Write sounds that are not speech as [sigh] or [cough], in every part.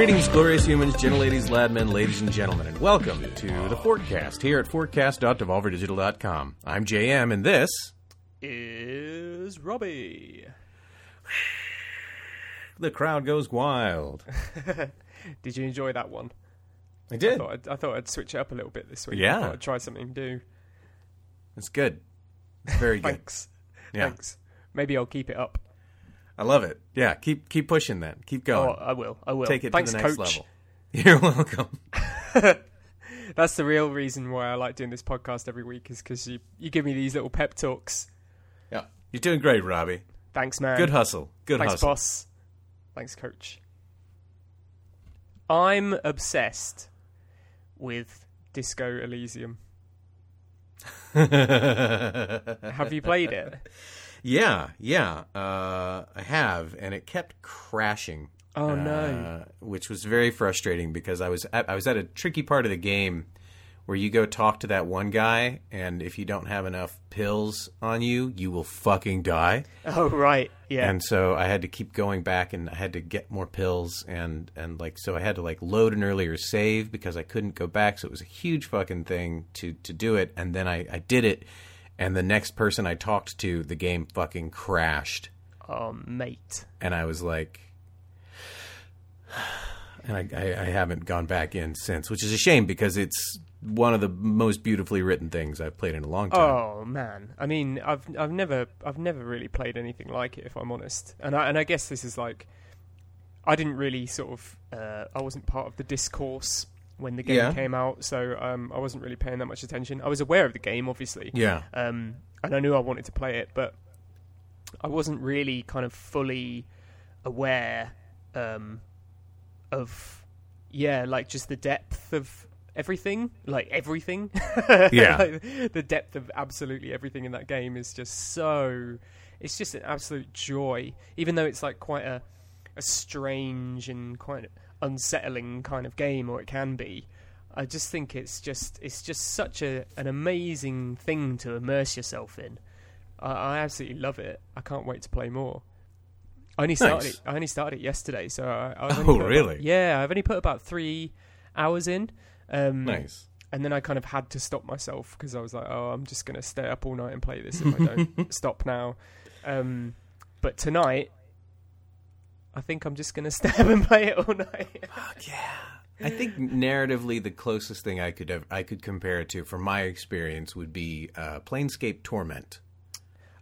Greetings, glorious humans, gentle ladies, lad men, ladies and gentlemen, and welcome to the Fortcast here at fortcast.devolverdigital.com. I'm JM, and this is Robbie. the crowd goes wild. [laughs] Did you enjoy that one? I I did. thought I'd, I thought I'd switch it up a little bit this week. Yeah. I thought I'd try something new. It's good. It's very [laughs] good. Thanks. Yeah. Thanks. Maybe I'll keep it up. I love it. Yeah, keep keep pushing that. Keep Oh, going. I will. I will. Take it Thanks, to the next coach. level. [laughs] You're welcome. [laughs] That's the real reason why I like doing this podcast every week is because you, you give me these little pep talks. Yeah, you're doing great, Robbie. Thanks, man. Good hustle. Good Thanks, hustle. boss. Thanks, coach. I'm obsessed with Disco Elysium. [laughs] Have you played it? Yeah, yeah, uh, I have, and it kept crashing. Oh, no. uh, which was very frustrating because I was at, I was at a tricky part of the game where you go talk to that one guy, and if you don't have enough pills on you, you will fucking die. Oh, right. Yeah. And so I had to keep going back, and I had to get more pills, and and like so I had to like load an earlier save because I couldn't go back. So it was a huge fucking thing to to do it, and then I I did it, and the next person I talked to, the game fucking crashed oh, mate. and I was like, and I, I, I haven't gone back in since, which is a shame because it's one of the most beautifully written things I've played in a long time. Oh man, I mean, I've I've never I've never really played anything like it, if I'm honest. And I and I guess this is like, I didn't really sort of uh, I wasn't part of the discourse when the game Yeah. came out, so um, I wasn't really paying that much attention. I was aware of the game, obviously, Yeah, um, and I knew I wanted to play it, but I wasn't really kind of fully aware um, of yeah, like just the depth of everything, like everything. [laughs] Yeah. Like, the depth of absolutely everything in that game is just so. It's just an absolute joy, even though it's like quite a a strange and quite unsettling kind of game, or it can be. I just think it's just it's just such a an amazing thing to immerse yourself in. I, I absolutely love it. I can't wait to play more. I only started Nice. it. I only started it yesterday, so I, I've Oh, put about- really? yeah, I've only put about three hours in. Um, nice. and then I kind of had to stop myself because I was like, "Oh, I'm just going to stay up all night and play this if I don't [laughs] stop now." Um, but tonight, I think I'm just going [laughs] to stab and play it all night. Fuck yeah. I think narratively, the closest thing I could have, I could compare it to, from my experience, would be uh, Planescape Torment.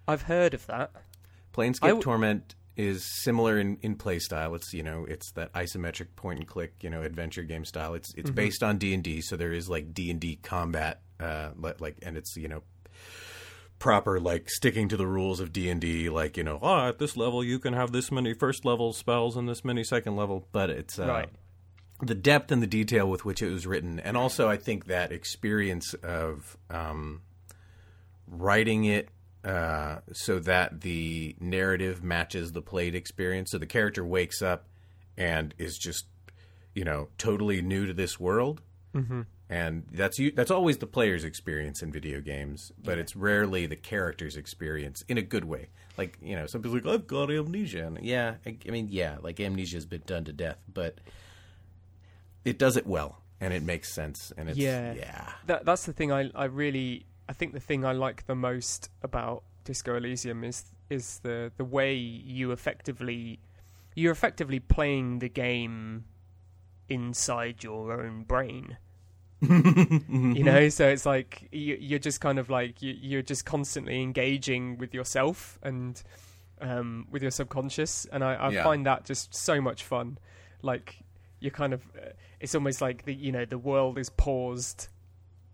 I've heard of that. Planescape w- Torment is similar in, in play style. It's you know it's that isometric point and click you know adventure game style. It's Mm-hmm. it's based on D and D, so there is like D and D combat, uh, like and it's you know proper like sticking to the rules of D and D. Like you know, oh, at this level you can have this many first level spells and this many second level, but it's uh, Right. the depth and the detail with which it was written, and also I think that experience of um, writing it uh, so that the narrative matches the played experience. So the character wakes up and is just, you know, totally new to this world. Mm-hmm. And that's. That's always the player's experience in video games, but it's rarely the character's experience in a good way. Like you know, some people are like I've got amnesia, and yeah, I, I mean, yeah, like amnesia's been done to death, but it does it well, and it makes sense, and it's Yeah. yeah, that that's the thing I I really I think the thing I like the most about Disco Elysium is is the the way you effectively you're effectively playing the game inside your own brain. You know, [laughs] so it's like you, you're just kind of like you, you're just constantly engaging with yourself and um, with your subconscious, and I, I Yeah. find that just so much fun. Like you're kind of, uh, it's almost like the you know the world is paused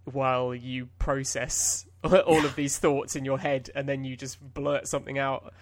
while you process [laughs] all of [laughs] these thoughts in your head, and then you just blurt something out,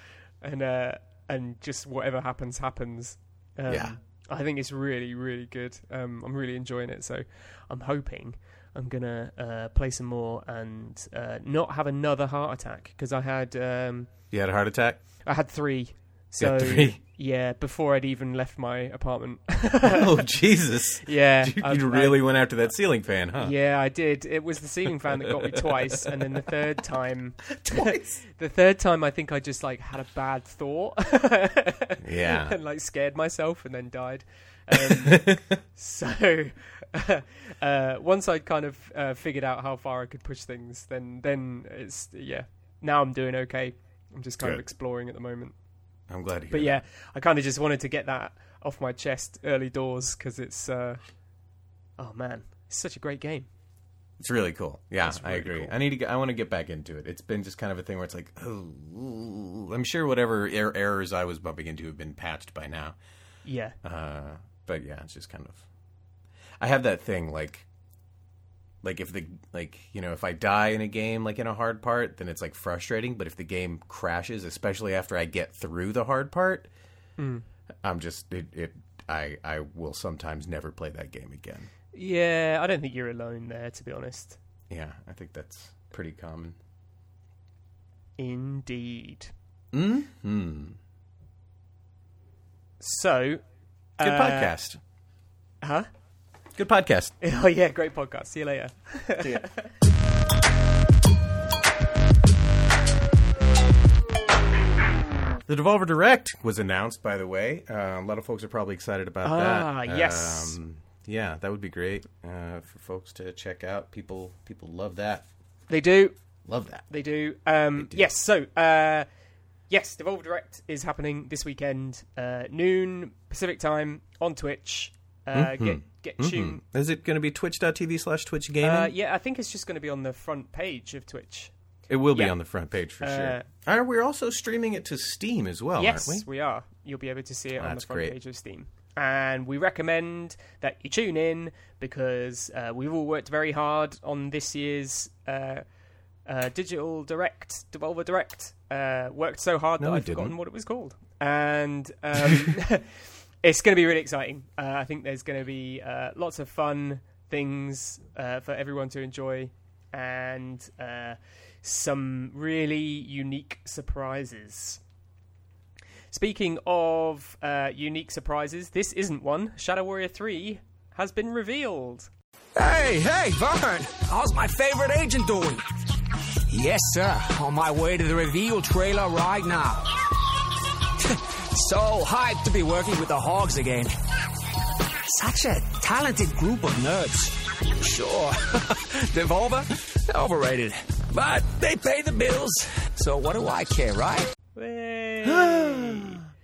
and uh, and just whatever happens happens. Um, Yeah. I think it's really really good. Um, I'm really enjoying it, so I'm hoping I'm gonna uh, play some more and uh, not have another heart attack because I had um, You had a heart attack. I had three. So three. yeah, before I'd even left my apartment. [laughs] oh Jesus! yeah, You, you really went after that ceiling fan, huh? Yeah, I did. It was the ceiling fan that got me [laughs] twice, and then the third time, [laughs] Twice. the third time, I think I just like had a bad thought. Yeah. and like scared myself, and then died. Um, so uh, once I'd kind of uh, figured out how far I could push things, then then it's yeah. Now I'm doing okay. I'm just kind of exploring at the moment. I'm glad to hear. But that. yeah, I kind of just wanted to get that off my chest early doors because it's uh, oh man, it's such a great game. It's really cool. Yeah, It's I agree. cool. I need to. Get, I want to get back into it. It's been just kind of a thing where it's like, oh, I'm sure whatever er- errors I was bumping into have been patched by now. Yeah, Uh, but yeah, it's just kind of. I have that thing like, like if the like you know if I die in a game like in a hard part, then it's like frustrating. But if the game crashes, especially after I get through the hard part, Mm. I'm just it. it I I will sometimes never play that game again. yeah. I don't think you're alone there, to be honest. Yeah, I think that's pretty common. Indeed. Hmm. So, Good uh, podcast. huh? Good podcast. [laughs] Oh yeah, great podcast. See you later. [laughs] The Devolver Direct was announced, by the way. Uh, a lot of folks are probably excited about Ah, that. yes. Um, yeah, that would be great uh, for folks to check out. People, people love that. They do. Love that. They do. Um, They do. Yes. So, uh, yes, Devolver Direct is happening this weekend, uh, noon Pacific time on Twitch. Uh, Mhm. Get get tuned. Is it going to be twitch.tv slash Twitch Gaming? Uh, yeah, I think it's just going to be on the front page of Twitch. it will be on the front page for Uh, sure. Uh, we're also streaming it to Steam as well, yes, aren't we? are. You'll be able to see it on the front great. page of Steam. And we recommend that you tune in because uh, we've all worked very hard on this year's uh, uh, Digital Direct, Devolver Direct. Uh, worked so hard No, that I've forgotten what it was called. And um, [laughs] it's going to be really exciting. Uh, I think there's going to be uh, lots of fun things uh, for everyone to enjoy and uh, some really unique surprises. Speaking of uh, unique surprises, this isn't one. Shadow Warrior 3 has been revealed. Hey, hey, Vern! How's my favorite agent doing? Yes, sir. On my way to the reveal trailer right now. So hyped to be working with the Hogs again. Such a talented group of nerds. Sure. [laughs] Devolver? Overrated. But they pay the bills. So what do I care, right?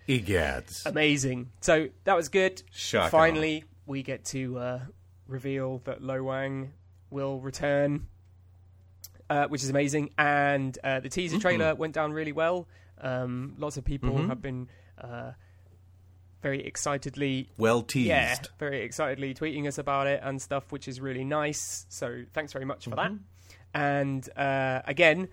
Egads. Amazing. So that was good. Shock Finally, we get to uh, reveal that Lo Wang will return, uh, which is amazing. And uh, the teaser trailer went down really well. Um, lots of people Mhm. have been uh, very excitedly Well teased. Yeah, very excitedly tweeting us about it and stuff, which is really nice. So thanks very much for that. And uh, again,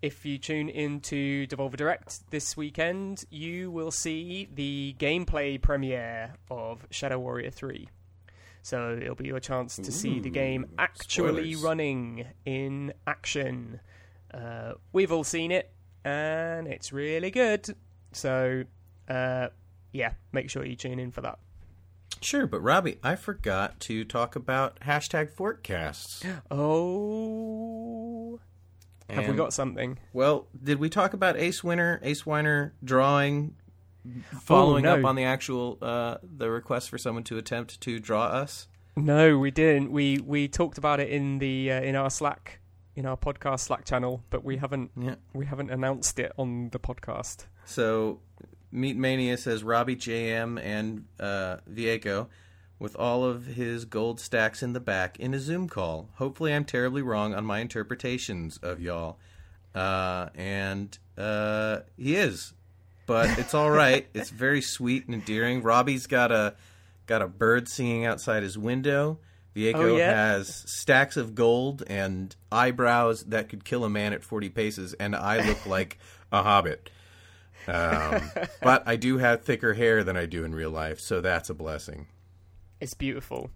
if you tune into Devolver Direct this weekend, you will see the gameplay premiere of Shadow Warrior 3. So it'll be your chance to see the game actually spoilers. running in action. Uh, we've all seen it, and it's really good. So, uh, yeah, make sure you tune in for that. Sure, but Robbie, I forgot to talk about hashtag forecasts. [gasps] Oh, have we got something? Well, did we talk about Ace Winner, Ace Weiner drawing, following Oh, no. up on the actual uh, the request for someone to attempt to draw us? No, we didn't. We we talked about it in the uh, in our Slack in our podcast Slack channel, but we haven't Yeah. we haven't announced it on the podcast. So, Meat Mania says Robbie JM and uh, Vieco with all of his gold stacks in the back in a Zoom call. Hopefully, I'm terribly wrong on my interpretations of y'all. Uh, and uh, he is, but it's all right. [laughs] it's very sweet and endearing. Robbie's got a got a bird singing outside his window. Vieco Oh, yeah? has stacks of gold and eyebrows that could kill a man at 40 paces, and I look [laughs] like a hobbit. Um, [laughs] but I do have thicker hair than I do in real life, so that's a blessing. It's beautiful.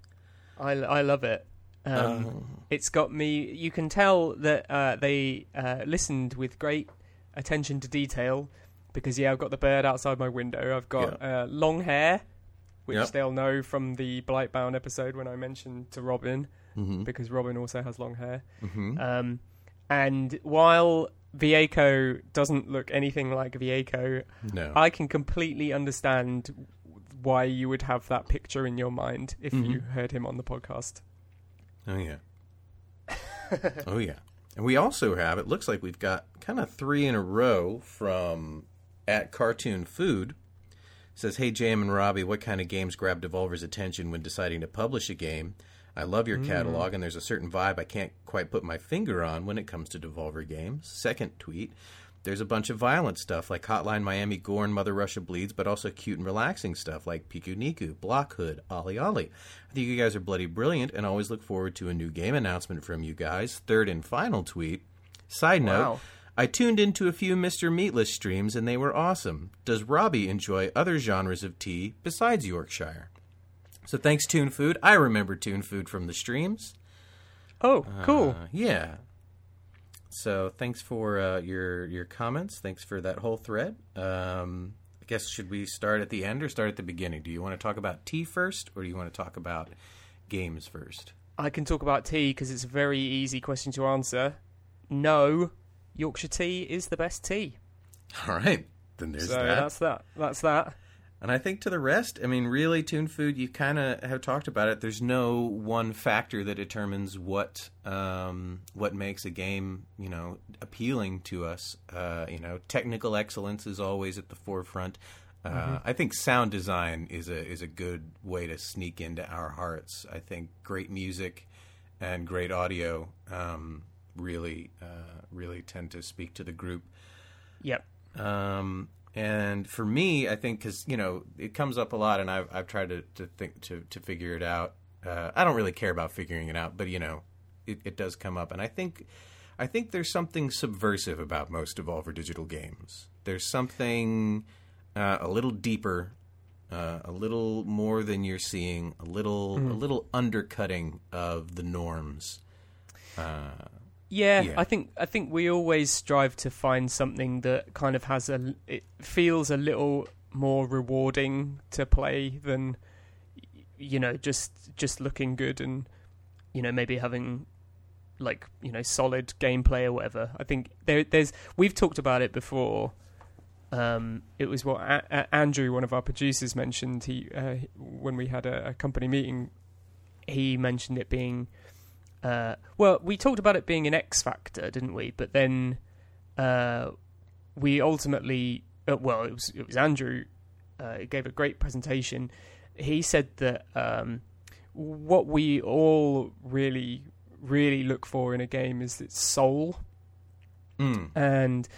I, I love it. Um, Oh. It's got me. You can tell that uh, they uh, listened with great attention to detail because yeah, I've got the bird outside my window. I've got uh, long hair, which Yep. they'll know from the Blightbound episode when I mentioned to Robin Mhm. because Robin also has long hair. Mhm. Um, and while Vieco doesn't look anything like Vieco, No. I can completely understand why you would have that picture in your mind if you Mhm. heard him on the podcast. Oh yeah. [laughs] oh yeah. And we also have it looks like we've got kind of three in a row from at Cartoon Food. says, "Hey Jam and Robbie, what kind of games grab Devolver's attention when deciding to publish a game? I love your mm. catalog, and there's a certain vibe I can't quite put my finger on when it comes to Devolver games." Second tweet. There's a bunch of violent stuff like Hotline Miami Gore and Mother Russia Bleeds, but also cute and relaxing stuff like Pikuniku, Block Hood, OlliOlli. I think you guys are bloody brilliant and always look forward to a new game announcement from you guys. Third and final tweet. Side note, Wow. I tuned into a few Mr. Meatless streams and they were awesome. Does Robbie enjoy other genres of tea besides Yorkshire? So thanks, Toon Food. I remember Toon Food from the streams. Oh, cool. Uh, yeah. So thanks for uh, your your comments. Thanks for that whole thread. Um, I guess should we start at the end or start at the beginning? Do you want to talk about tea first, or do you want to talk about games first? I can talk about tea because it's a very easy question to answer. No, Yorkshire tea is the best tea. All right, then there's so that. that's that. That's that. And I think to the rest, I mean, really, Toon Food, you kind of have talked about it. There's no one factor that determines what um, what makes a game, you know, appealing to us. Uh, you know, technical excellence is always at the forefront. Uh, I think sound design is a is a good way to sneak into our hearts. I think great music and great audio um, really uh, really tend to speak to the group. Yep. Um, and for me, I think because you know it comes up a lot, and I've I've tried to to think to to figure it out. Uh, I don't really care about figuring it out, but you know, it, it does come up, and I think I think there's something subversive about most Devolver Digital games. There's something uh, a little deeper, uh, a little more than you're seeing, a little a little undercutting of the norms. Uh, Yeah, Yeah. I think I think we always strive to find something that kind of has a it feels a little more rewarding to play than you know just just looking good and you know maybe having like you know solid gameplay or whatever. I think there there's we've talked about it before. Um, it was what a- a- Andrew, one of our producers, mentioned. He uh, when we had a, a company meeting, he mentioned it being uh, well, we talked about it being an X factor, didn't we? But then uh, we ultimately, uh, well, it was it was Andrew. Uh, gave a great presentation. He said that um, what we all really, really look for in a game is its soul, mm, and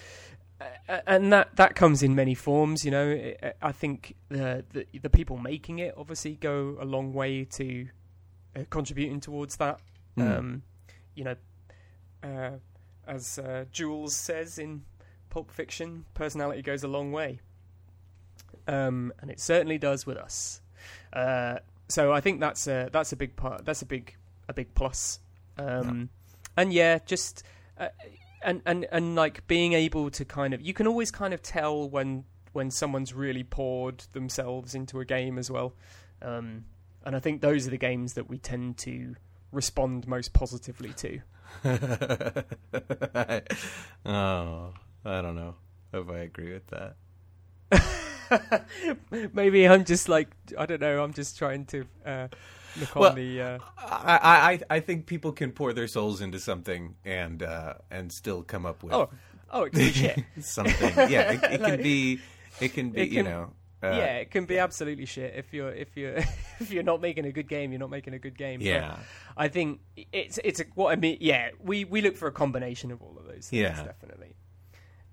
uh, and that that comes in many forms. You know, I- I think the the, the people making it obviously go a long way to uh, contributing towards that. Mm. Um, you know, uh, as uh, Jules says in Pulp Fiction, personality goes a long way, um, and it certainly does with us. Uh, so I think that's a that's a big part. That's a big a big plus. Um, And yeah, just uh, and and and like being able to kind of you can always kind of tell when when someone's really poured themselves into a game as well. Um, and I think those are the games that we tend to respond most positively to. [laughs] oh, I don't know if I agree with that. [laughs] Maybe I'm just like I don't know. I'm just trying to uh, look Well, on the. Uh, I, I, I- think people can pour their souls into something and uh, and still come up with oh, oh, it can [laughs] something. Yeah, it, it Like- can be. It can be. It you know. Uh, yeah, it can be absolutely shit if you're if you're [laughs] if you're not making a good game. You're not making a good game. But Yeah. I think it's it's a, what I mean. Yeah, we we look for a combination of all of those. Things, Yeah. definitely.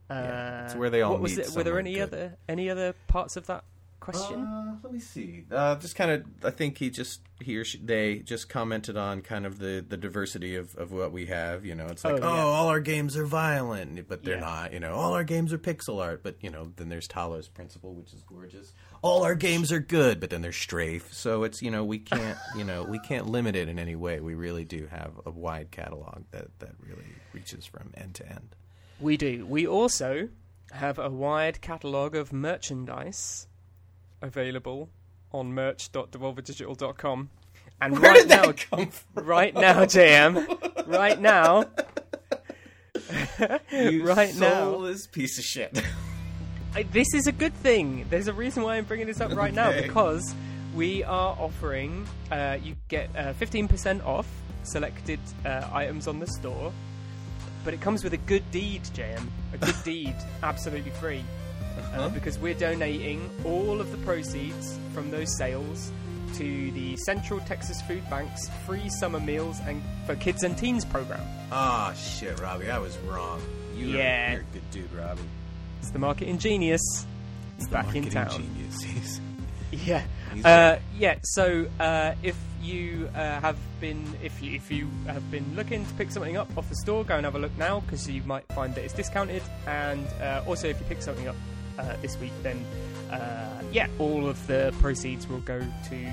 Yeah, it's Uh, where they all what was it- Were there any good. other any other parts of that question? Uh, let me see. Uh, just kind of, I think he just he or she, they just commented on kind of the, the diversity of, of what we have. You know, it's like, Oh, oh, yeah. all our games are violent, but they're Yeah. not. You know, all our games are pixel art, but you know, then there's Talos Principle, which is gorgeous. All our games are good, but then there's strafe. So it's you know we can't [laughs] you know we can't limit it in any way. We really do have a wide catalog that that really reaches from end to end. We do. We also have a wide catalogue of merchandise available on merch.devolverdigital.com. And Where right now, that come from? right now, JM, right now, You [laughs] right now, soulless piece of shit. I, this is a good thing. There's a reason why I'm bringing this up right now because we are offering. Uh, you get uh, 15% off selected uh, items on the store, but it comes with a good deed, JM. A good [laughs] deed, absolutely free, uh, because we're donating all of the proceeds from those sales to the Central Texas Food Bank's free summer meals and for kids and teens program. Ah, shit, Robbie, I was wrong. You Yeah. are, you're a good dude, Robbie. It's the marketing genius. The back in marketing town. Genius. He's- [laughs] Yeah. He's Uh, yeah. So uh, if you uh, have been, if you, if you have been looking to pick something up off the store, go and have a look now because you might find that it's discounted. And uh, also, if you pick something up uh, this week, then uh, yeah, all of the proceeds will go to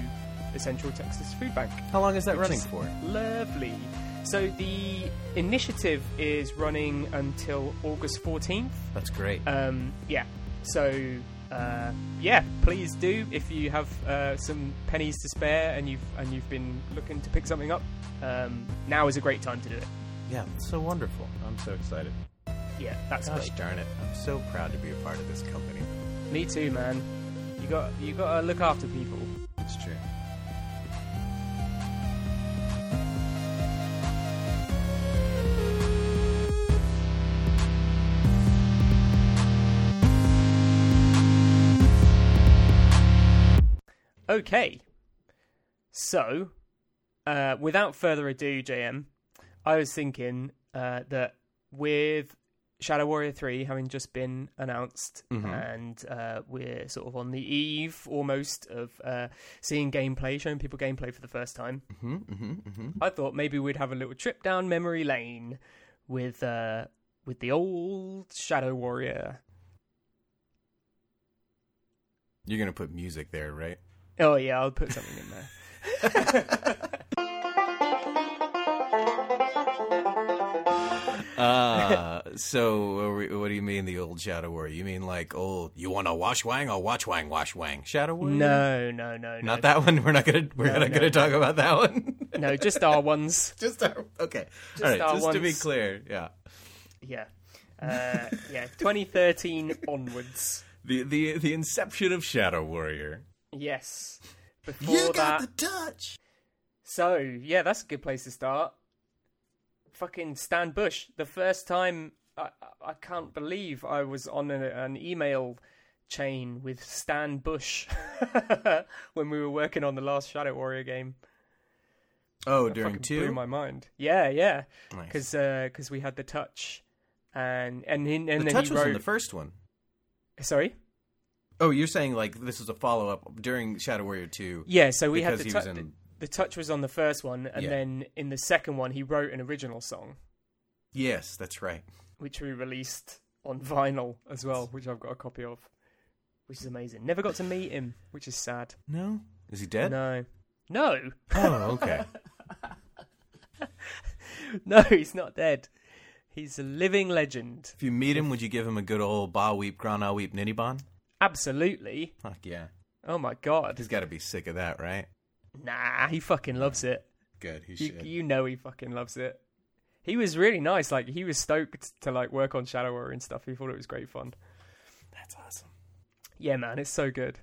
the Central Texas Food Bank. How long is that running is for? Lovely. So the initiative is running until August 14th. That's great. Um, yeah. So uh, yeah, please do if you have uh, some pennies to spare and you've and you've been looking to pick something up. Um, now is a great time to do it. yeah, so wonderful. I'm so excited. Yeah, that's Gosh great. darn it. I'm so proud to be a part of this company. Me too, man. You got you got to look after people. It's true. Okay. So, uh, without further ado, JM, I was thinking uh, that with Shadow Warrior 3 having just been announced, and uh, we're sort of on the eve almost of uh, seeing gameplay, showing people gameplay for the first time, Mm-hmm, mm-hmm, mm-hmm. I thought maybe we'd have a little trip down memory lane with uh, with the old Shadow Warrior. You're gonna put music there, right? Oh, yeah, I'll put something in there. [laughs] So what we- what do you mean the old Shadow Warrior? You mean like old? You want to wash wang? I'll watch wang, wash wang. Shadow Warrior? No, no, no, no. not that one. We're not gonna we're No, not no, gonna talk about that one. [laughs] No, just our ones. [laughs] just our okay. All right, just to be clear, yeah. Yeah. Uh, yeah, 2013 [laughs] onwards. The the the inception of Shadow Warrior. Yes. Before you got that. The touch. So, yeah, that's a good place to start. Fucking Stan Bush. The first time. I, can't believe I was on a, an email chain with Stan Bush [laughs] when we were working on the last Shadow Warrior game. Oh, That during two. blew my mind. Yeah, yeah. Nice. Because uh, we had the touch. And and, and the then touch he was wrote. in the first one. Sorry? Oh, you're saying like this is a follow up during Shadow Warrior two? Yeah, so we had the, was tou- in. the touch was on the first one, and Yeah. then in the second one he wrote an original song, Yes, that's right. Which we released on vinyl as well, which I've got a copy of, which is amazing. Never got to meet him, which is sad. No, is he dead? No, no, Oh, okay. [laughs] no, he's not dead. He's a living legend. if you meet him, would you give him a good old ba weep, grana weep, nitty bon? Absolutely. Fuck yeah. Oh my god. He's got to be sick of that, right? Nah, he fucking loves it. Good. He You, should. you know he fucking loves it. He was really nice. Like he was stoked to like work on Shadow Warrior and stuff. He thought it was great fun. That's awesome. Yeah, man, it's so good.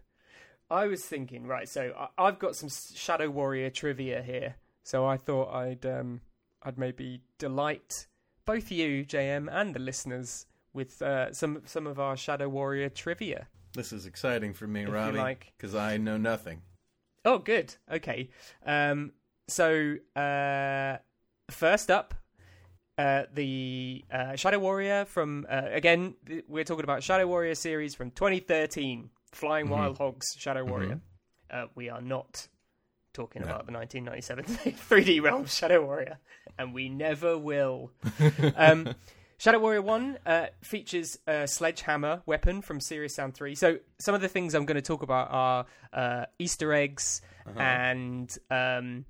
I was thinking, right? So I- I've got some Shadow Warrior trivia here. So I thought I'd um, I'd maybe delight both you, JM, and the listeners with uh, some some of our Shadow Warrior trivia. This is exciting for me, you Robbie, like. because I know nothing. Oh, good. Okay. Um, so uh, first up, uh, the uh, Shadow Warrior from uh, again. We're talking about Shadow Warrior series from 2013, Flying Wild Hogs Shadow Warrior. Uh, we are not talking No. about the 1997 3D [laughs] Realm Shadow Warrior, and we never will. [laughs] um, Shadow Warrior 1 uh, features a sledgehammer weapon from Serious Sam 3. So, some of the things I'm going to talk about are uh, Easter eggs and, um,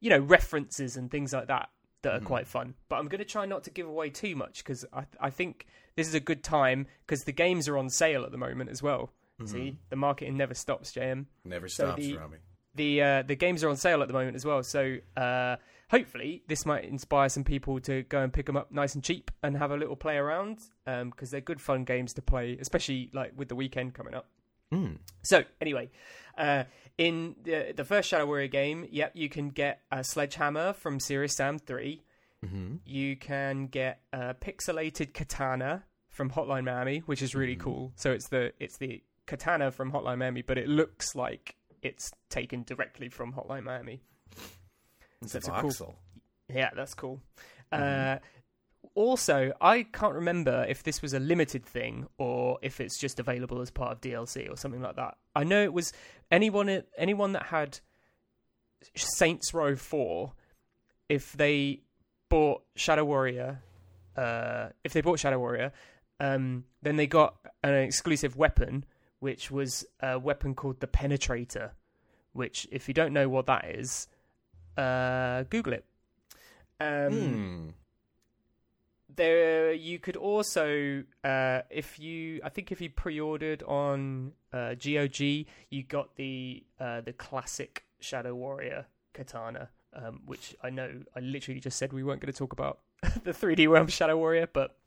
you know, references and things like that that are quite fun. But I'm going to try not to give away too much because I, I think this is a good time because the games are on sale at the moment as well. See, the marketing never stops, JM Never So stops, the- Robbie. the uh, the games are on sale at the moment as well. So uh, hopefully this might inspire some people to go and pick them up nice and cheap and have a little play around because they're good fun games to play, especially like with the weekend coming up. Mm. So anyway, uh, in the the first Shadow Warrior game, yep, you can get a sledgehammer from Serious Sam 3 hmm You can get a pixelated katana from Hotline Miami, which is really cool. So it's the it's the katana from Hotline Miami, but it looks like it's taken directly from Hotline Miami. It's So a cool- Yeah, that's cool. Uh, also, I can't remember if this was a limited thing or if it's just available as part of DLC or something like that. I know it was anyone anyone that had Saints Row Four, if they bought Shadow Warrior, uh, if they bought Shadow Warrior, um, then they got an exclusive weapon, which was a weapon called the Penetrator. Which, if you don't know what that is, uh, Google it. Um, Hmm. There you could also uh, if you i think if you pre-ordered on uh, gog you got the uh, the classic shadow warrior katana um, which i know i literally just said we weren't going to talk about [laughs] the 3d realm shadow warrior but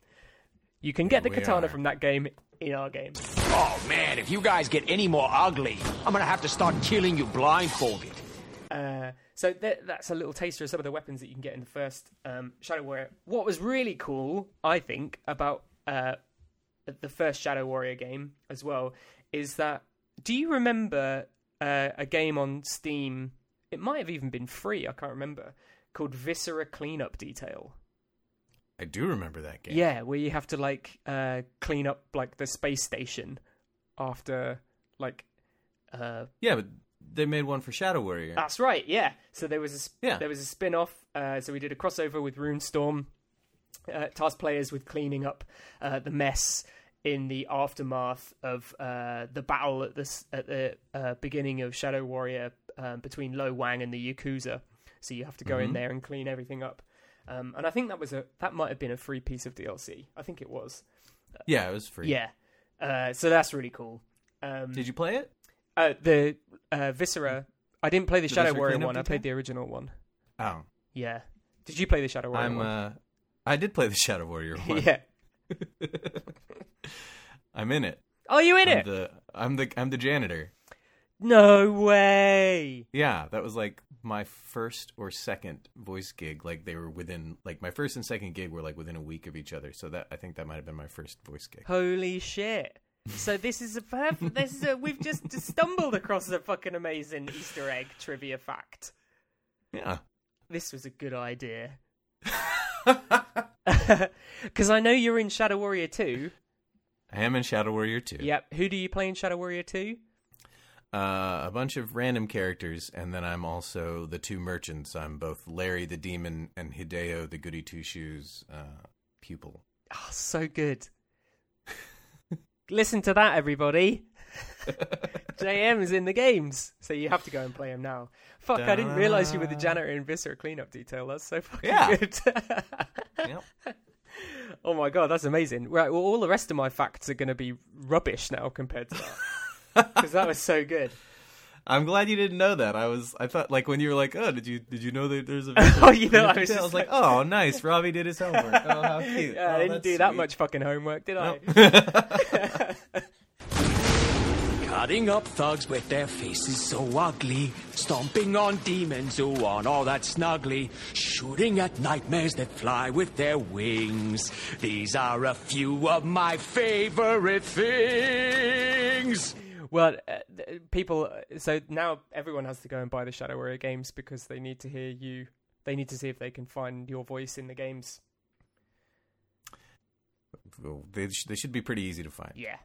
you can get the katana are. from that game in our game Oh man, if you guys get any more ugly, I'm gonna have to start killing you blindfolded. Uh, so th- that's a little taster of some of the weapons that you can get in the first um, Shadow Warrior. What was really cool, I think, about uh, the first Shadow Warrior game as well is that do you remember uh, a game on Steam? It might have even been free. I can't remember. Called Viscera Cleanup Detail. I do remember that game. Yeah, where you have to like uh, clean up like the space station after like uh, Yeah, but they made one for Shadow Warrior. That's right. Yeah. So there was a sp- Yeah. there was a spin off. Uh, so we did a crossover with Runestorm, uh, task players with cleaning up uh, the mess in the aftermath of uh, the battle at the at the uh, beginning of Shadow Warrior um, between Lo Wang and the Yakuza. So you have to go in Mhm. there and clean everything up. Um, and I think that was a that might have been a free piece of DLC. I think it was. yeah, it was free. Yeah. Uh, so that's really cool. Um, Did you play it? Uh, the uh, Viscera. I didn't play the, The Shadow Viscera Warrior one. I played the original one. Oh, Yeah. Did you play the Shadow Warrior I'm. one? uh I did play the Shadow Warrior [laughs] one. yeah. [laughs] I'm in it. Are you in I'm it? the I'm the I'm the janitor. No way. Yeah, that was like my first or second voice gig. Like they were within like my first and second gig were like within a week of each other. So that I think that might have been my first voice gig. Holy shit. So this is a perfect. This is a. We've just [laughs] stumbled across a fucking amazing Easter egg trivia fact. Yeah. This was a good idea. [laughs] Because I know you're in Shadow Warrior 2. I am in Shadow Warrior 2. Yep. Who do you play in Shadow Warrior 2? Uh, a bunch of random characters, and then I'm also the two merchants. I'm both Larry the Demon and Hideo the Goody Two Shoes uh, pupil. Oh, so good. Listen to that, everybody. [laughs] JM is in the games, so you have to go and play him now. Fuck, I didn't realize you were the janitor in Viscera cleanup detail. That's so fucking Yeah. good. [laughs] Yep. oh my god, that's amazing. Right, well, all the rest of my facts are going to be rubbish now compared to that. [laughs] Because that was so good. I'm glad you didn't know that. I was, I thought, like when you were like, "Oh, did you did you know that there's a?" [laughs] Oh, you know, I was I was like, "Oh, nice. Robbie did his homework. Oh, how [laughs] cute. Yeah, I Oh, didn't that's do that much fucking homework, did I? [laughs] Cutting up thugs with their faces so ugly, stomping on demons who aren't all that snuggly, shooting at nightmares that fly with their wings. These are a few of my favorite things. Well, uh, people. So now everyone has to go and buy the Shadow Warrior games because they need to hear you. They need to see if they can find your voice in the games. Well, they, sh- they should be pretty easy to find. Yeah,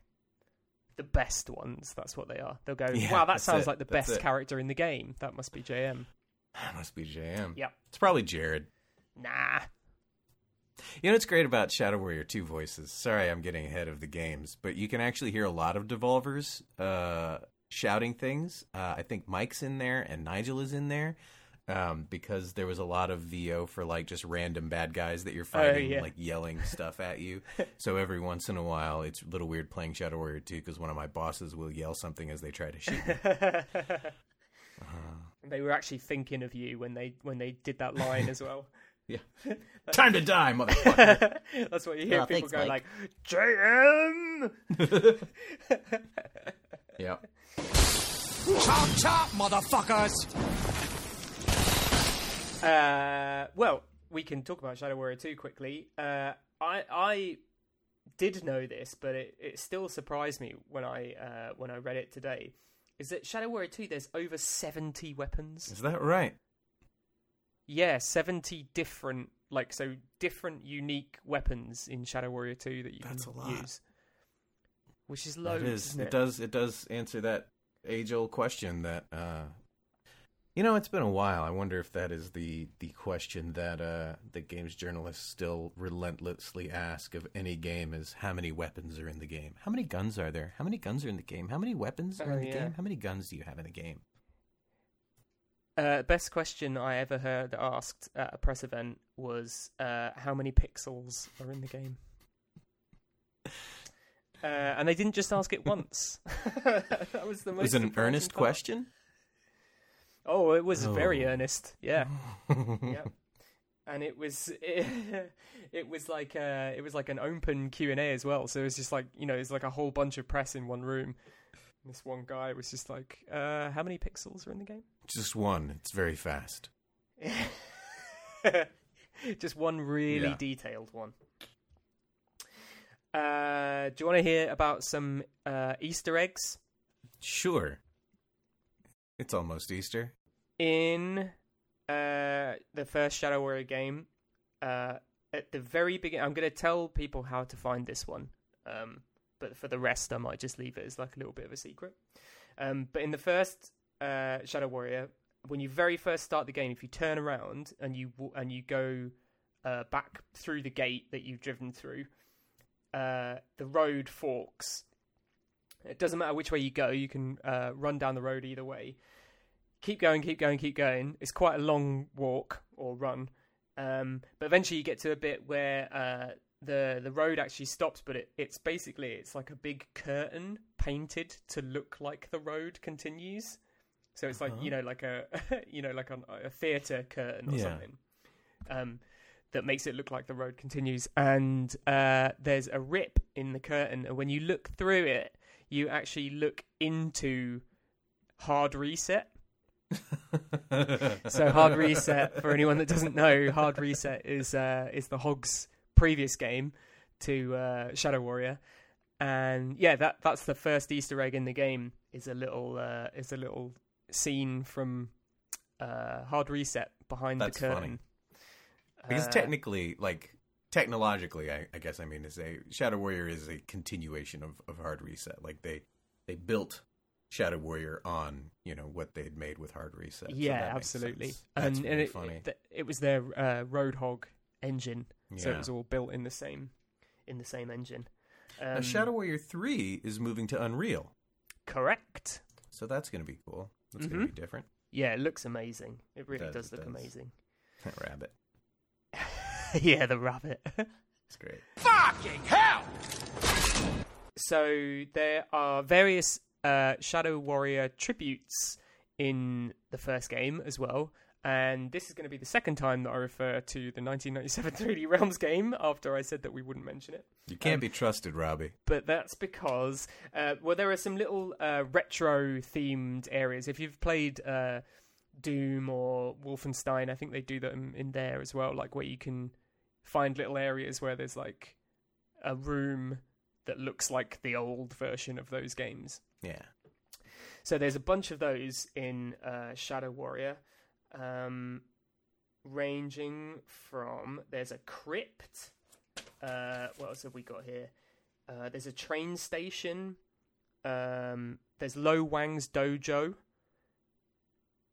the best ones. That's what they are. They'll go. Yeah, wow, that sounds it. like the That's best it. character in the game. That must be JM. That [sighs] must be JM. Yep. It's probably Jared. Nah. You know what's great about Shadow Warrior 2 voices? Sorry, I'm getting ahead of the games, but you can actually hear a lot of Devolvers uh, shouting things. Uh, I think Mike's in there and Nigel is in there um, because there was a lot of VO for like just random bad guys that you're fighting, yeah. like yelling stuff at you. [laughs] So every once in a while, it's a little weird playing Shadow Warrior 2 because one of my bosses will yell something as they try to shoot me. [laughs] They were actually thinking of you when they when they did that line as well. [laughs] Yeah. [laughs] Time to die, motherfucker. [laughs] That's what you hear Oh, people thanks, go Mike. like, JM. [laughs] yeah. Chop chop, motherfuckers! Uh, well, we can talk about Shadow Warrior 2 quickly. Uh, I I did know this, but it, it still surprised me when I uh, when I read it today. Is that Shadow Warrior 2? There's over 70 weapons. Is that right? Yeah, 70 different, like so different unique weapons in Shadow Warrior 2 that you That's can a lot. use. Which is loads. It is. isn't It does. It does answer that age-old question that. Uh, you know, it's been a while. I wonder if that is the the question that uh, the games journalists still relentlessly ask of any game: is how many weapons are in the game? How many guns are there? How many guns are in the game? How many weapons are Oh, in the yeah. game? How many guns do you have in the game? Uh, best question I ever heard asked at a press event was uh, how many pixels are in the game. Uh, and they didn't just ask it once. [laughs] that was the most. Was it an earnest part. question? Oh, it was very Oh. earnest. Yeah, [laughs] yeah. And it was it, [laughs] it was like uh it was like an open Q and A as well. So it was just like you know it's like a whole bunch of press in one room. And this one guy was just like, uh, "How many pixels are in the game?" Just one. It's very fast. [laughs] Just one really Yeah. detailed one. Uh, do you want to hear about some uh, Easter eggs Sure. It's almost Easter. in uh, the first Shadow Warrior game? Uh, at the very beginning, I'm going to tell people how to find this one, um, but for the rest, I might just leave it as like a little bit of a secret. Um, but in the first uh, Shadow Warrior, when you very first start the game, if you turn around and you and you go uh, back through the gate that you've driven through, uh, the road forks. It doesn't matter which way you go; you can uh, run down the road either way. Keep going, keep going, keep going. It's quite a long walk or run, um, but eventually you get to a bit where uh, the the road actually stops. But it, it's basically it's like a big curtain painted to look like the road continues. So it's like Uh-huh. [laughs] you know, like a you know, like a, a theater curtain or Yeah. something. Um, that makes it look like the road continues. And uh, there's a rip in the curtain, and when you look through it, you actually look into hard reset. [laughs] So hard reset, for anyone that doesn't know, hard reset is uh, is the Hogs previous game to uh, Shadow Warrior, and yeah, that that's the first Easter egg in the game. Is a little uh, is a little scene from uh, hard reset behind That's the funny. curtain. Because Uh, technically, like technologically, I, I guess I mean to say, Shadow Warrior is a continuation of, of Hard Reset. Like they they built Shadow Warrior on you know what they'd made with Hard Reset. Yeah, makes absolutely. And really and it, funny. It, it was their uh, Roadhog engine, so it was all built in the same in the same engine. now, Um, Shadow Warrior Three is moving to Unreal, correct. so that's going to be cool. That's Mhm. going to be different. Yeah, it looks amazing. It really does, does, it look does. amazing. [laughs] Rabbit, [laughs] yeah, the rabbit. [laughs] it's great. Fucking hell! so there are various uh, Shadow Warrior tributes in the first game as well. And this is going to be the second time that I refer to the 1997 3D [laughs] Realms game after I said that we wouldn't mention it. You can't Um, be trusted, Robbie. but that's because uh, well there are some little uh, retro themed areas if you've played uh, doom or wolfenstein i think they do them in there as well like where you can find little areas where there's like a room that looks like the old version of those games Yeah. so there's a bunch of those in uh, Shadow Warrior, um, ranging from there's a crypt. Uh, what else have we got here? Uh, there's a train station. Um, there's Lo Wang's dojo.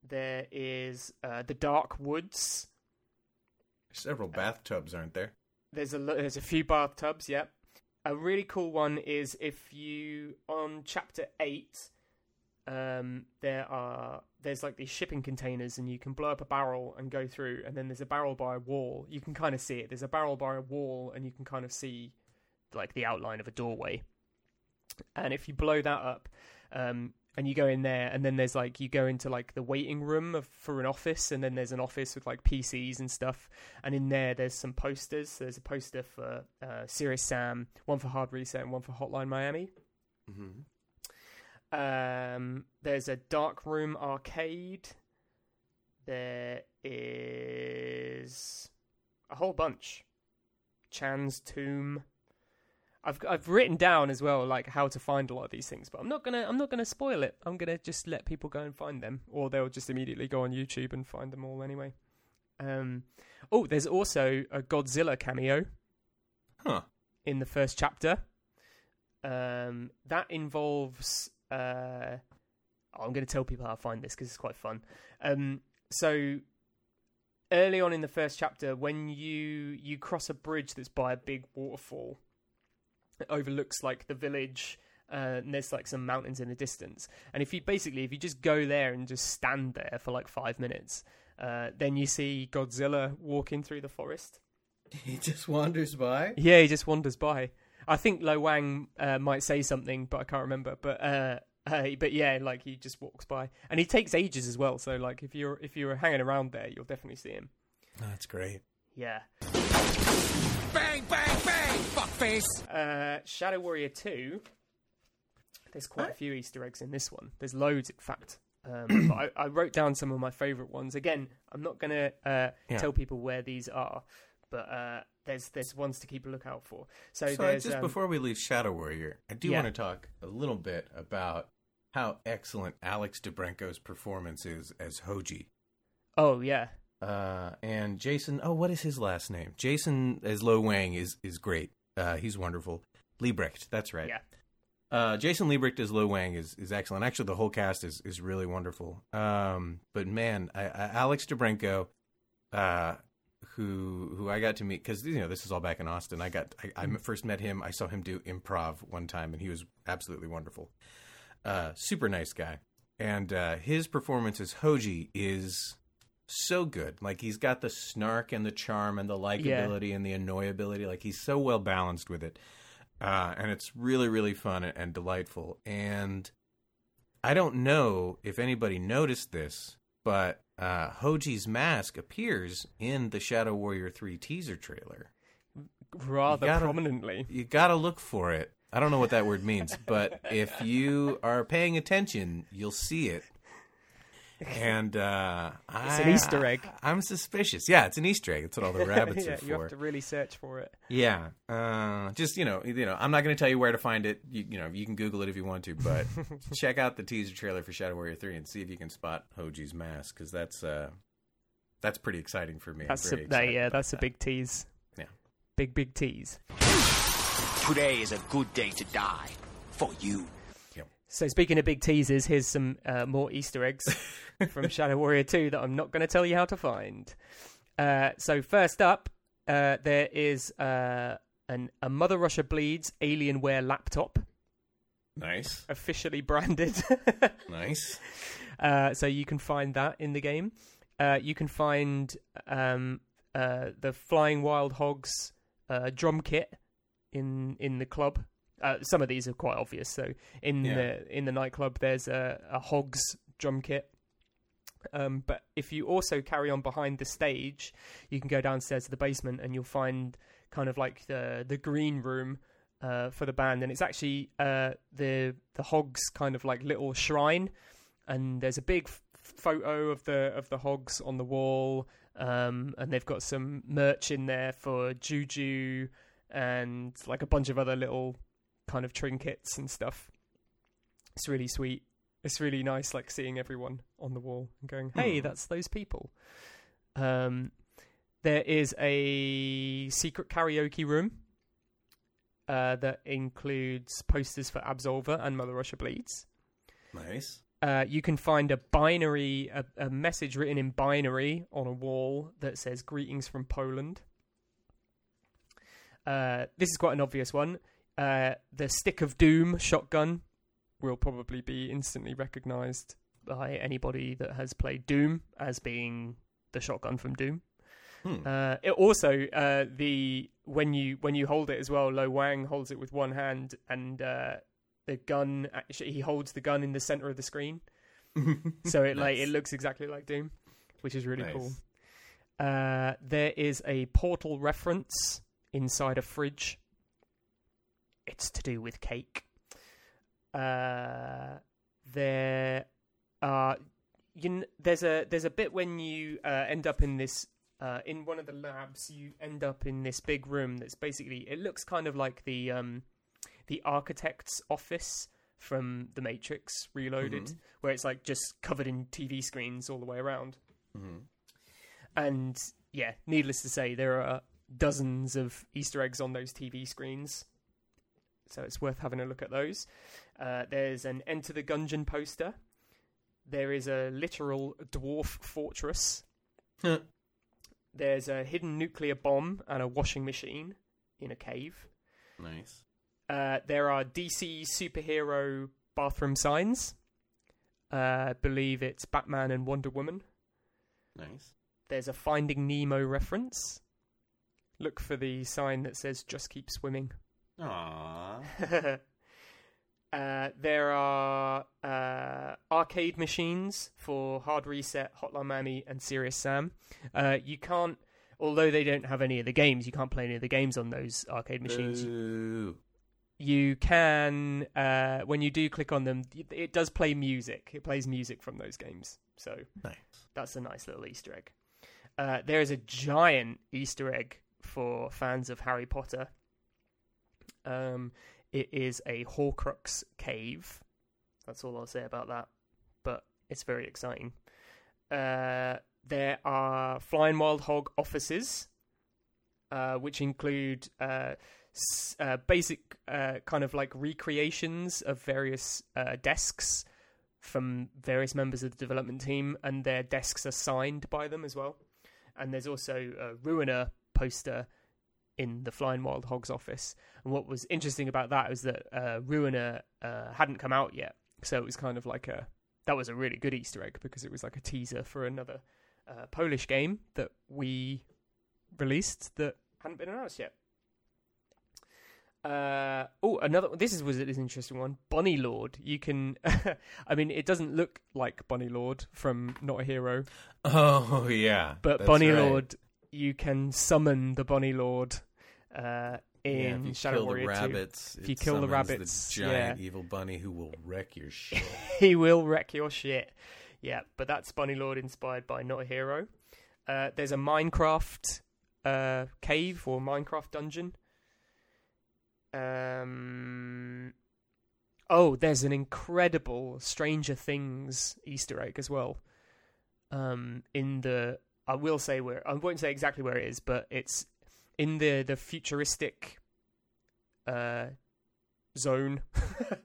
There is uh, the Dark Woods. Several bathtubs, aren't there? There's a there's a few bathtubs. Yep. A really cool one is if you on chapter eight, um, there are there's like these shipping containers, and you can blow up a barrel and go through, and then there's a barrel by a wall. You can kind of see it. There's a barrel by a wall, and you can kind of see like the outline of a doorway. And if you blow that up, um, and you go in there, and then there's like you go into like the waiting room of, for an office, and then there's an office with like PCs and stuff, and in there there's some posters. There's a poster for uh, Serious Sam, one for Hard Reset, and one for Hotline Miami. Um, there's a dark room arcade. There is a whole bunch. Chan's tomb. I've I've written down as well like how to find a lot of these things, but I'm not gonna I'm not gonna spoil it. I'm gonna just let people go and find them, or they'll just immediately go on YouTube and find them all anyway. Um, oh, there's also a Godzilla cameo Huh. in the first chapter. Um, that involves. Uh, oh, I'm going to tell people how I find this because it's quite fun. Um, so early on in the first chapter, when you you cross a bridge that's by a big waterfall, it overlooks like the village. Uh, and there's like some mountains in the distance, and if you basically if you just go there and just stand there for like five minutes, uh, then you see Godzilla walking through the forest. [laughs] He just wanders by. Yeah, he just wanders by. I think Lo Wang uh, might say something, but I can't remember. But uh, uh, but yeah, like he just walks by, and he takes ages as well. So like if you're if you're hanging around there, you'll definitely see him. That's great. Yeah. Bang, bang, bang, fuckface. Uh, Shadow Warrior Two. There's quite a few Easter eggs in this one. There's loads, in fact. Um, but I, I wrote down some of my favourite ones. Again, I'm not gonna uh, Yeah. tell people where these are, but uh, there's there's ones to keep a lookout for. So, So just um, before we leave Shadow Warrior, I do Yeah. want to talk a little bit about how excellent Alex Dobrenko's performance is as Hoji. oh yeah, Uh, and Jason, oh, what is his last name? Jason as Lo Wang is is great. Uh, he's wonderful. Liebrecht, that's right. yeah. Uh, Jason Liebrecht as Lo Wang is, is excellent. Actually, the whole cast is, is really wonderful. Um, but man, I, I, Alex Dobrenko, uh, who who I got to meet because you know this is all back in Austin. I got I, I first met him. I saw him do improv one time, and he was absolutely wonderful. Uh, super nice guy, and uh, his performance as Hoji is so good. Like he's got the snark and the charm and the likability and the annoyability. Like he's so well balanced with it uh, and it's really really fun and, and delightful. And I don't know if anybody noticed this, but uh, Hoji's mask appears in the Shadow Warrior Three teaser trailer. rather gotta- prominently. You gotta look for it. I don't know what that word means, but if you are paying attention, you'll see it. [laughs] And uh, It's I, an Easter egg. I, am suspicious. Yeah, it's an Easter egg. That's what all the [laughs] rabbits yeah, are for. you have to really search for it. Yeah, uh, just you know, you know, I'm not going to tell you where to find it. You, you know, you can Google it if you want to, but [laughs] check out the teaser trailer for Shadow Warrior Three and see if you can spot Hoji's mask because that's uh, that's pretty exciting for me. That's a, very that, yeah, about that's a big tease. Yeah. Big big tease. Today is a good day to die. For you. So speaking of big teasers, here's some uh, more Easter eggs [laughs] from Shadow Warrior 2 that I'm not going to tell you how to find. Uh, so first up, uh, there is uh, an, a Mother Russia Bleeds Alienware laptop, Nice, officially branded. [laughs] nice. Uh, so you can find that in the game. Uh, you can find um, uh, the Flying Wild Hogs uh, drum kit in in the club. Uh, some of these are quite obvious. So in Yeah. the in the nightclub, there's a, a Hogs drum kit. Um, but if you also carry on behind the stage, you can go downstairs to the basement and you'll find kind of like the the green room uh, for the band, and it's actually uh, the the Hogs kind of like little shrine, and there's a big f- photo of the of the Hogs on the wall, um, and they've got some merch in there for Juju and like a bunch of other little kind of trinkets and stuff. It's really sweet. It's really nice, like seeing everyone on the wall and going, "Hey, Hmm. that's those people." Um, there is a secret karaoke room uh, that includes posters for Absolver and Mother Russia Bleeds. Nice. Uh, you can find a binary, a, a message written in binary on a wall that says "Greetings from Poland." Uh, this is quite an obvious one. Uh, the Stick of Doom shotgun will probably be instantly recognised by anybody that has played Doom as being the shotgun from Doom. Hmm. Uh, it also uh, the when you when you hold it as well, Lo Wang holds it with one hand, and uh, the gun. Actually, he holds the gun in the center of the screen, [laughs] so it like it looks exactly like Doom, which is really Nice. cool. Uh, there is a portal reference inside a fridge. It's to do with cake. Uh, there are you kn- there's a there's a bit when you uh, end up in this uh, in one of the labs. You end up in this big room that's basically it looks kind of like the um, the architect's office from The Matrix Reloaded, Mhm. where it's like just covered in TV screens all the way around. Mhm. And yeah, needless to say, there are dozens of Easter eggs on those TV screens. So it's worth having a look at those. Uh, there's an Enter the Gungeon poster. There is a literal dwarf fortress. There's a hidden nuclear bomb and a washing machine in a cave. nice. Uh, there are DC superhero bathroom signs. Uh, I believe it's Batman and Wonder Woman. Nice. There's a Finding Nemo reference. Look for the sign that says "Just keep swimming." Aww. [laughs] uh, there are uh, arcade machines for Hard Reset, Hotline Miami, and Serious Sam. Uh, you can't, although they don't have any of the games, you can't play any of the games on those arcade machines. Boo. You can, uh, when you do click on them, it does play music. It plays music from those games. So Nice. that's a nice little Easter egg. Uh, there is a giant Easter egg for fans of Harry Potter. Um, it is a Horcrux cave. That's all I'll say about that. But it's very exciting. Uh, there are Flying Wild Hog offices, uh, which include uh, s- uh, basic uh, kind of like recreations of various uh, desks from various members of the development team, and their desks are signed by them as well. And there's also a Ruiner poster in the Flying Wild Hogs office. And what was interesting about that was that uh, Ruiner uh, hadn't come out yet, so it was kind of like a that was a really good Easter egg because it was like a teaser for another uh, Polish game that we released that hadn't been announced yet. Uh, oh, another. This is was an interesting one. Bunny Lord. You can. [laughs] I mean, it doesn't look like Bunny Lord from Not a Hero, Oh yeah. but Bunny right. Lord. You can summon the Bunny Lord uh, Yeah, in you Shadow kill Warrior the 2. rabbits, If you kill the rabbits, the giant yeah. evil bunny who will wreck your [laughs] shit. he will wreck your shit. Yeah, but that's Bunny Lord inspired by Not a Hero. Uh, there's a Minecraft uh, cave or Minecraft dungeon. Um, oh, there's an incredible Stranger Things Easter egg as well. Um, in the, I will say where I won't say exactly where it is, but it's in the the futuristic uh, zone. [laughs]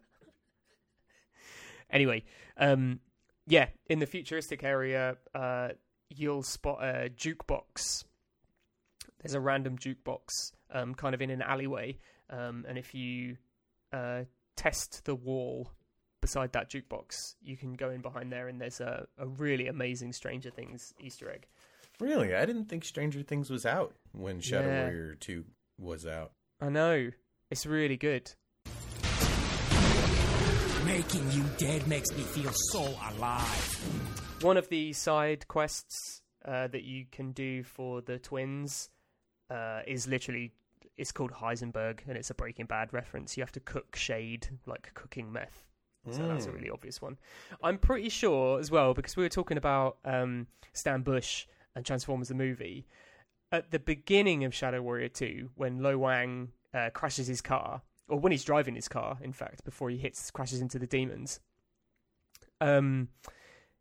anyway, um, yeah, in the futuristic area, uh, you'll spot a jukebox. There's a random jukebox, um, kind of in an alleyway, um, and if you uh, test the wall beside that jukebox, you can go in behind there, and there's a, a really amazing Stranger Things Easter egg. Really, I didn't think Stranger Things was out when Shadow Yeah. Warrior Two was out. I know it's really good. Making you dead makes me feel so alive. One of the side quests uh, that you can do for the twins uh, is literally it's called Heisenberg, and it's a Breaking Bad reference. You have to cook shade like cooking meth. So that's a Mm. really obvious one. I'm pretty sure as well because we were talking about um, Stan Bush and Transformers the movie at the beginning of Shadow Warrior 2 when Lo Wang uh, crashes his car or when he's driving his car in fact before he hits crashes into the demons um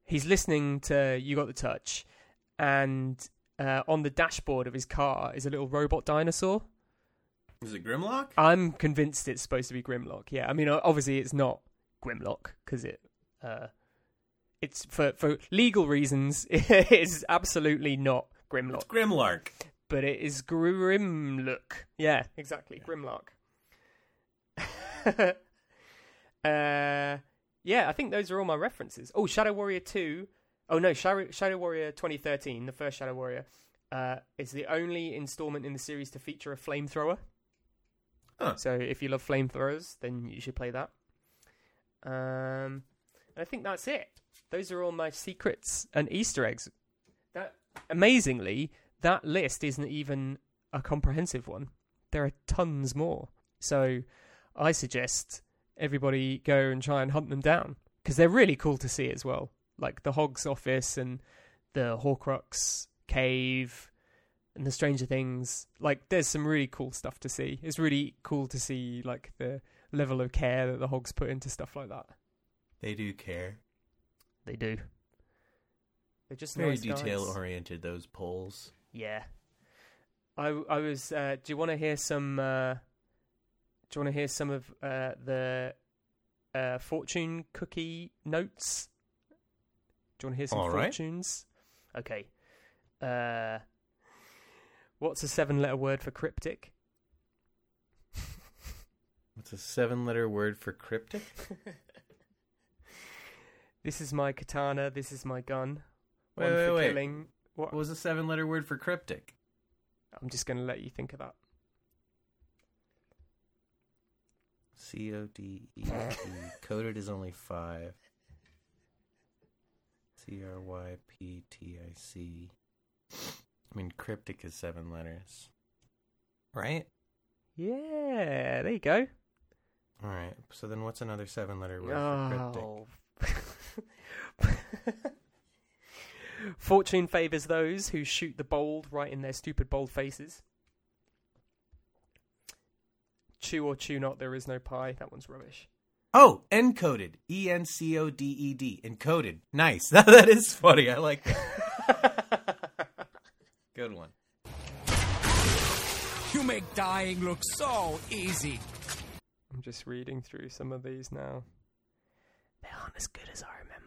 he's listening to You Got the Touch and uh, on the dashboard of his car is a little robot dinosaur Is it Grimlock? I'm convinced it's supposed to be Grimlock. Yeah, I mean, obviously it's not Grimlock because it, uh, it's for for legal reasons. [laughs] It is absolutely not Grimlock, It's Grimlark. but it is Grimlock. Yeah, exactly, Grimlock. [laughs] uh, yeah, I think those are all my references. Oh, Shadow Warrior Two. Oh no, Shadow, Shadow Warrior 2013, the first Shadow Warrior, uh, is the only installment in the series to feature a flamethrower. Huh. So if you love flamethrowers, then you should play that. Um, and I think that's it. Those are all my secrets and Easter eggs. That amazingly, that list isn't even a comprehensive one. There are tons more. So I suggest everybody go and try and hunt them down because they're really cool to see as well. Like the Hog's office and the Horcrux cave and the Stranger Things. Like there's some really cool stuff to see. It's really cool to see like the level of care that the Hogs put into stuff like that. They do care. They do. They're just Very nice guys. detail oriented. Those polls. Yeah. I I was. Uh, do you want to hear some? Uh, do you want to hear some of uh, the uh, fortune cookie notes? Do you want to hear some All right. fortunes? Okay. Uh, what's a seven-letter word for cryptic? What's a seven-letter word for cryptic? [laughs] This is my katana. This is my gun. Wait, One wait, for wait. killing. What? What was a seven-letter word for cryptic? I'm just going to let you think of that. C O D E T. [laughs] Coded is only five. C R Y P T I C. I mean, cryptic is seven letters. Right? Yeah, there you go. All right. So then what's another seven letter word for oh, cryptic? [laughs] Fortune favors those who shoot the bold right in their stupid bold faces. Chew or chew not, there is no pie. That one's rubbish. Oh, encoded. E N C O D E D. Encoded. Nice. [laughs] that is funny. I like that. [laughs] Good one. You make dying look so easy. I'm just reading through some of these now. They aren't as good as I remember.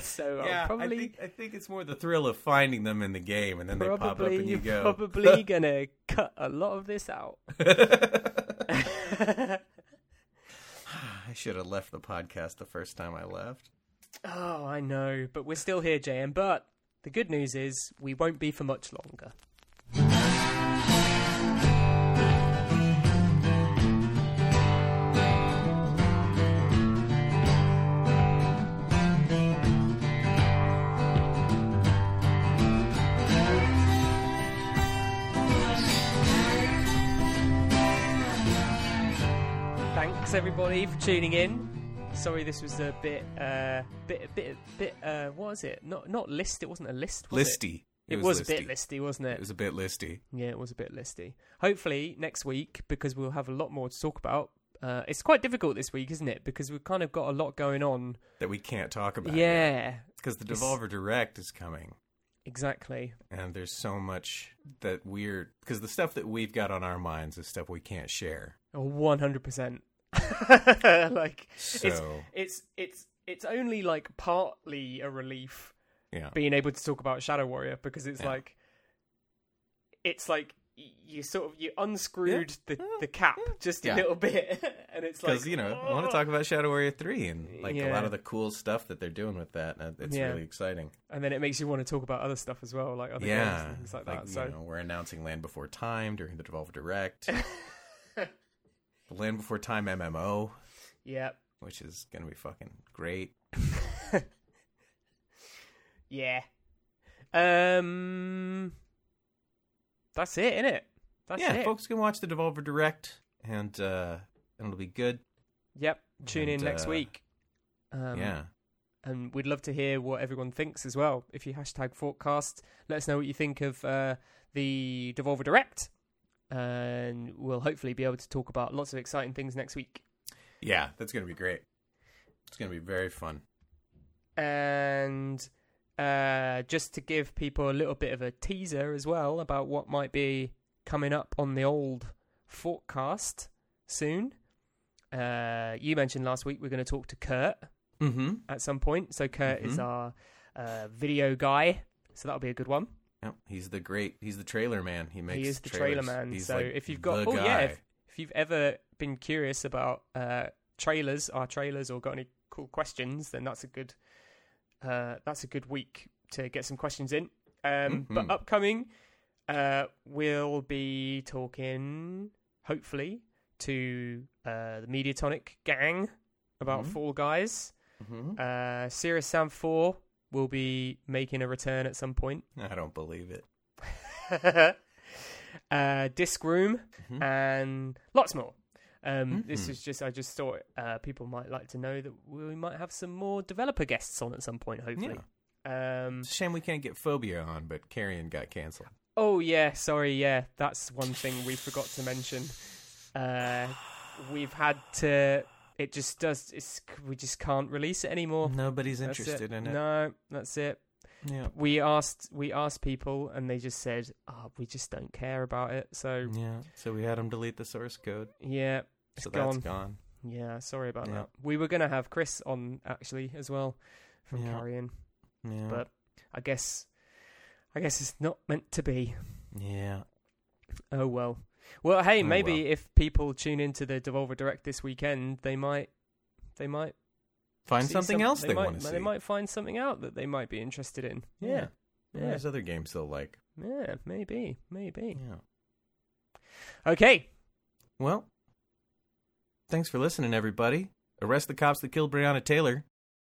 [laughs] [laughs] so I'll yeah, probably I think I think it's more the thrill of finding them in the game, and then they pop up and you go. probably [laughs] gonna cut a lot of this out. [sighs] I should have left the podcast the first time I left. Oh, I know, but we're still here, JM. But the good news is we won't be for much longer. Thanks everybody for tuning in. Sorry, this was a bit, uh, bit, bit, bit. Uh, what was it? Not, not list. It wasn't a list. Was It, Listy. it was, a bit listy, wasn't it? It was a bit listy. Yeah, it was a bit listy. Hopefully next week, because we'll have a lot more to talk about. Uh, it's quite difficult this week, isn't it? Because we've kind of got a lot going on. that we can't talk about. Yeah, because the It's- Devolver Direct is coming, exactly. and there's so much that we're because the stuff that we've got on our minds is stuff we can't share. One hundred percent. [laughs] Like So it's it's it's it's only like partly a relief yeah, being able to talk about Shadow Warrior because it's Yeah. like it's like you sort of you unscrewed the Yeah. the cap just a little bit [laughs] and it's like because you know I want to talk about Shadow Warrior three and like a lot of the cool stuff that they're doing with that. Uh, it's Yeah. really exciting. and then it makes you want to talk about other stuff as well like other yeah, games things like, that you so know, we're announcing Land Before Time during the Devolver Direct. [laughs] Land Before Time MMO, Yep. which is gonna be fucking great. [laughs] yeah um that's it isn't it that's yeah, it folks can watch the Devolver Direct, and uh, and it'll be good. yep tune in next uh, week um, yeah. and we'd love to hear what everyone thinks as well. If you hashtag Fortcast, let us know what you think of uh, the Devolver Direct, and we'll hopefully be able to talk about lots of exciting things next week. Yeah, that's gonna be great. It's gonna be very fun. And uh, just to give people a little bit of a teaser as well about what might be coming up on the old forecast soon. Uh, you mentioned last week we're going to talk to Kurt Mm-hmm. at some point. So Kurt is Mhm. our uh, video guy, so that'll be a good one. Yep, he's the great. He's the trailer man. He makes. he is the trailers. trailer man. He's so like if you've got, oh guy. yeah, if, if you've ever been curious about uh, trailers, our trailers, or got any cool questions, then that's a good, uh, that's a good week to get some questions in. Um, But Mhm. upcoming, uh, we'll be talking, hopefully, to uh, the Mediatonic gang about Mhm. Fall Guys. Mhm. Uh, Serious Sam 4 will be making a return at some point. I don't believe it. [laughs] uh, Disc Room Mhm. and lots more. Um, This Mhm. is just, I just thought uh, people might like to know that we might have some more developer guests on at some point, hopefully. Um, It's a shame we can't get Phobia on, but Carrion got canceled. oh, yeah, sorry, yeah, that's one thing we forgot to mention. Uh, we've had to, it just does, it's, we just can't release it anymore. Nobody's That's interested in it. No, that's it. Yeah. We asked, we asked people, and they just said, "Oh, we just don't care about it." So Yeah. So we had them delete the source code. yeah, it's so gone. that's gone. Yeah, sorry about Yeah. that. We were gonna have Chris on actually as well from Yeah. Carrion, Yeah. but I guess, I guess it's not meant to be. yeah. Oh well. Well, hey, Oh, maybe well. if people tune into the Devolver Direct this weekend, they might, they might Find something some- else they, might, want to see. They might find something out that they might be interested in. Yeah, yeah, There's other games they'll like. yeah maybe, maybe. Yeah. Okay, Well, thanks for listening, everybody. Arrest the cops that killed Breonna Taylor.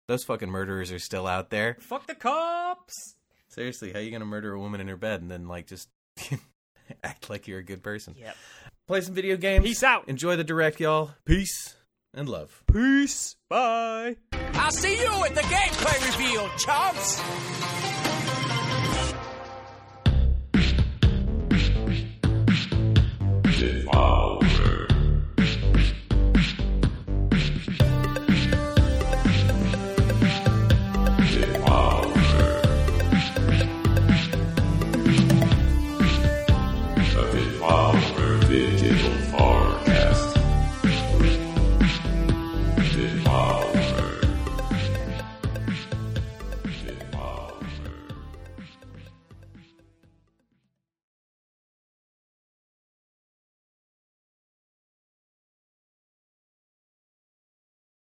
Those fucking murderers are still out there. fuck the cops. Seriously, how you gonna murder a woman in her bed and then like just [laughs] [laughs] act like you're a good person? Yep. Play some video games. Peace out. Enjoy the direct, y'all. Peace and love. Peace. Bye. I'll see you at the gameplay reveal, chumps!